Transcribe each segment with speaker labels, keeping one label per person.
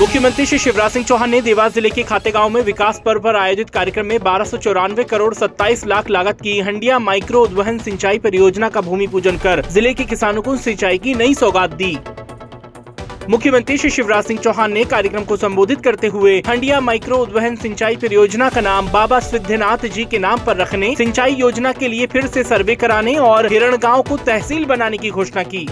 Speaker 1: मुख्यमंत्री श्री शिवराज सिंह चौहान ने देवास ज़िले के खाते खातेगांव में विकास पर्व पर आयोजित कार्यक्रम में बारह करोड़ 27 लाख लागत की हंडिया माइक्रो उद्वहन सिंचाई परियोजना का भूमि पूजन कर ज़िले के किसानों को सिंचाई की नई सौगात दी। मुख्यमंत्री श्री शिवराज सिंह चौहान ने कार्यक्रम को संबोधित करते हुए हंडिया माइक्रो उद्वहन सिंचाई परियोजना का नाम बाबा सिद्धनाथ जी के नाम पर रखने, सिंचाई योजना के लिए फिर से सर्वे कराने और हिरण गाँव को तहसील बनाने की घोषणा की।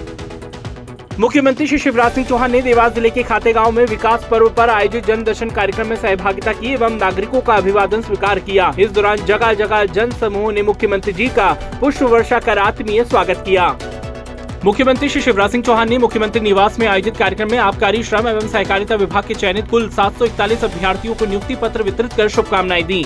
Speaker 1: मुख्यमंत्री श्री शिवराज सिंह चौहान ने देवास ज़िले के खाते गाँव में विकास पर्व पर आयोजित जन दर्शन कार्यक्रम में सहभागिता की एवं नागरिकों का अभिवादन स्वीकार किया। इस दौरान जगह जगह जन समूह ने मुख्यमंत्री जी का पुष्प वर्षा कर आत्मीय स्वागत किया। मुख्यमंत्री श्री शिवराज सिंह चौहान ने मुख्यमंत्री निवास में आयोजित कार्यक्रम में आबकारी, श्रम एवं सहकारिता विभाग के चयनित कुल सात अभ्यर्थियों को नियुक्ति पत्र वितरित कर शुभकामनाएँ दी।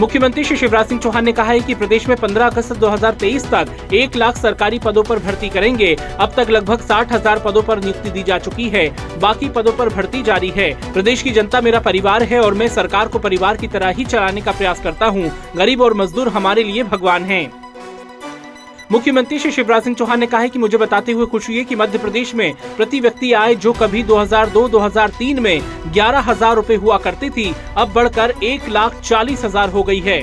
Speaker 1: मुख्यमंत्री श्री शिवराज सिंह चौहान ने कहा है कि प्रदेश में 15 अगस्त 2023 तक एक लाख सरकारी पदों पर भर्ती करेंगे। अब तक लगभग साठ हज़ार पदों पर नियुक्ति दी जा चुकी है। बाकी पदों पर भर्ती जारी है। प्रदेश की जनता मेरा परिवार है और मैं सरकार को परिवार की तरह ही चलाने का प्रयास करता हूँ। गरीब और मजदूर हमारे लिए भगवान है। मुख्यमंत्री श्री शिवराज सिंह चौहान ने कहा है कि मुझे बताते हुए खुशी है कि मध्य प्रदेश में प्रति व्यक्ति आय जो कभी 2002-2003 में ग्यारह हज़ार रूपए हुआ करती थी, अब बढ़कर एक लाख चालीस हज़ार हो गई है।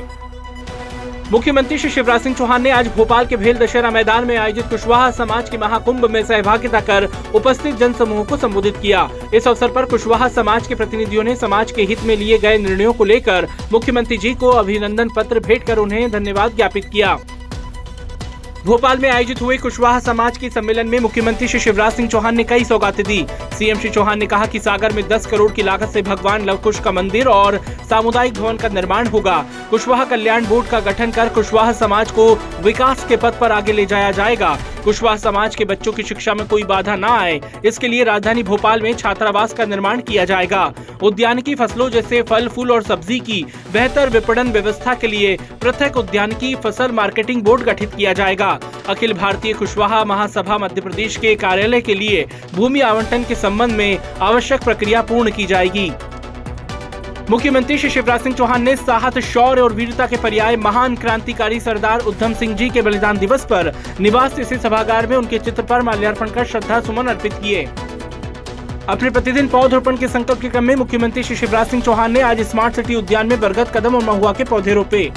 Speaker 1: मुख्यमंत्री श्री शिवराज सिंह चौहान ने आज भोपाल के भेल दशहरा मैदान में आयोजित कुशवाहा समाज के महाकुंभ में सहभागिता कर उपस्थित जन समूह को संबोधित किया। इस अवसर पर कुशवाहा समाज के प्रतिनिधियों ने समाज के हित में लिए गए निर्णयों को लेकर मुख्यमंत्री जी को अभिनंदन पत्र भेंट कर उन्हें धन्यवाद ज्ञापित किया। भोपाल में आयोजित हुए कुशवाहा समाज के सम्मेलन में मुख्यमंत्री श्री शिवराज सिंह चौहान ने कई सौगातें दी। सीएम श्री चौहान ने कहा कि सागर में 10 करोड़ की लागत से भगवान लवकुश का मंदिर और सामुदायिक भवन का निर्माण होगा। कुशवाहा कल्याण बोर्ड का गठन कर कुशवाहा समाज को विकास के पथ पर आगे ले जाया जाएगा। कुशवाहा समाज के बच्चों की शिक्षा में कोई बाधा न आए। इसके लिए राजधानी भोपाल में छात्रावास का निर्माण किया जाएगा। उद्यानिकी फ़सलों जैसे फल, फूल और सब्ज़ी की बेहतर विपणन व्यवस्था के लिए पृथक उद्यानिकी फ़सल मार्केटिंग बोर्ड गठित किया जाएगा। अखिल भारतीय कुशवाहा महासभा मध्य प्रदेश के कार्यालय के लिए भूमि आवंटन के संबंध में आवश्यक प्रक्रिया पूर्ण की जाएगी। मुख्यमंत्री श्री शिवराज सिंह चौहान ने साहस शौर्य और वीरता के पर्याय महान क्रांतिकारी सरदार उद्धम सिंह जी के बलिदान दिवस पर निवास स्थित सभागार में उनके चित्र पर माल्यार्पण कर श्रद्धा सुमन अर्पित किए। अपने प्रतिदिन पौधरोपण के संकल्प के क्रम में मुख्यमंत्री श्री शिवराज सिंह चौहान ने आज स्मार्ट सिटी उद्यान में बरगद कदम और महुआ के पौधे रोपे।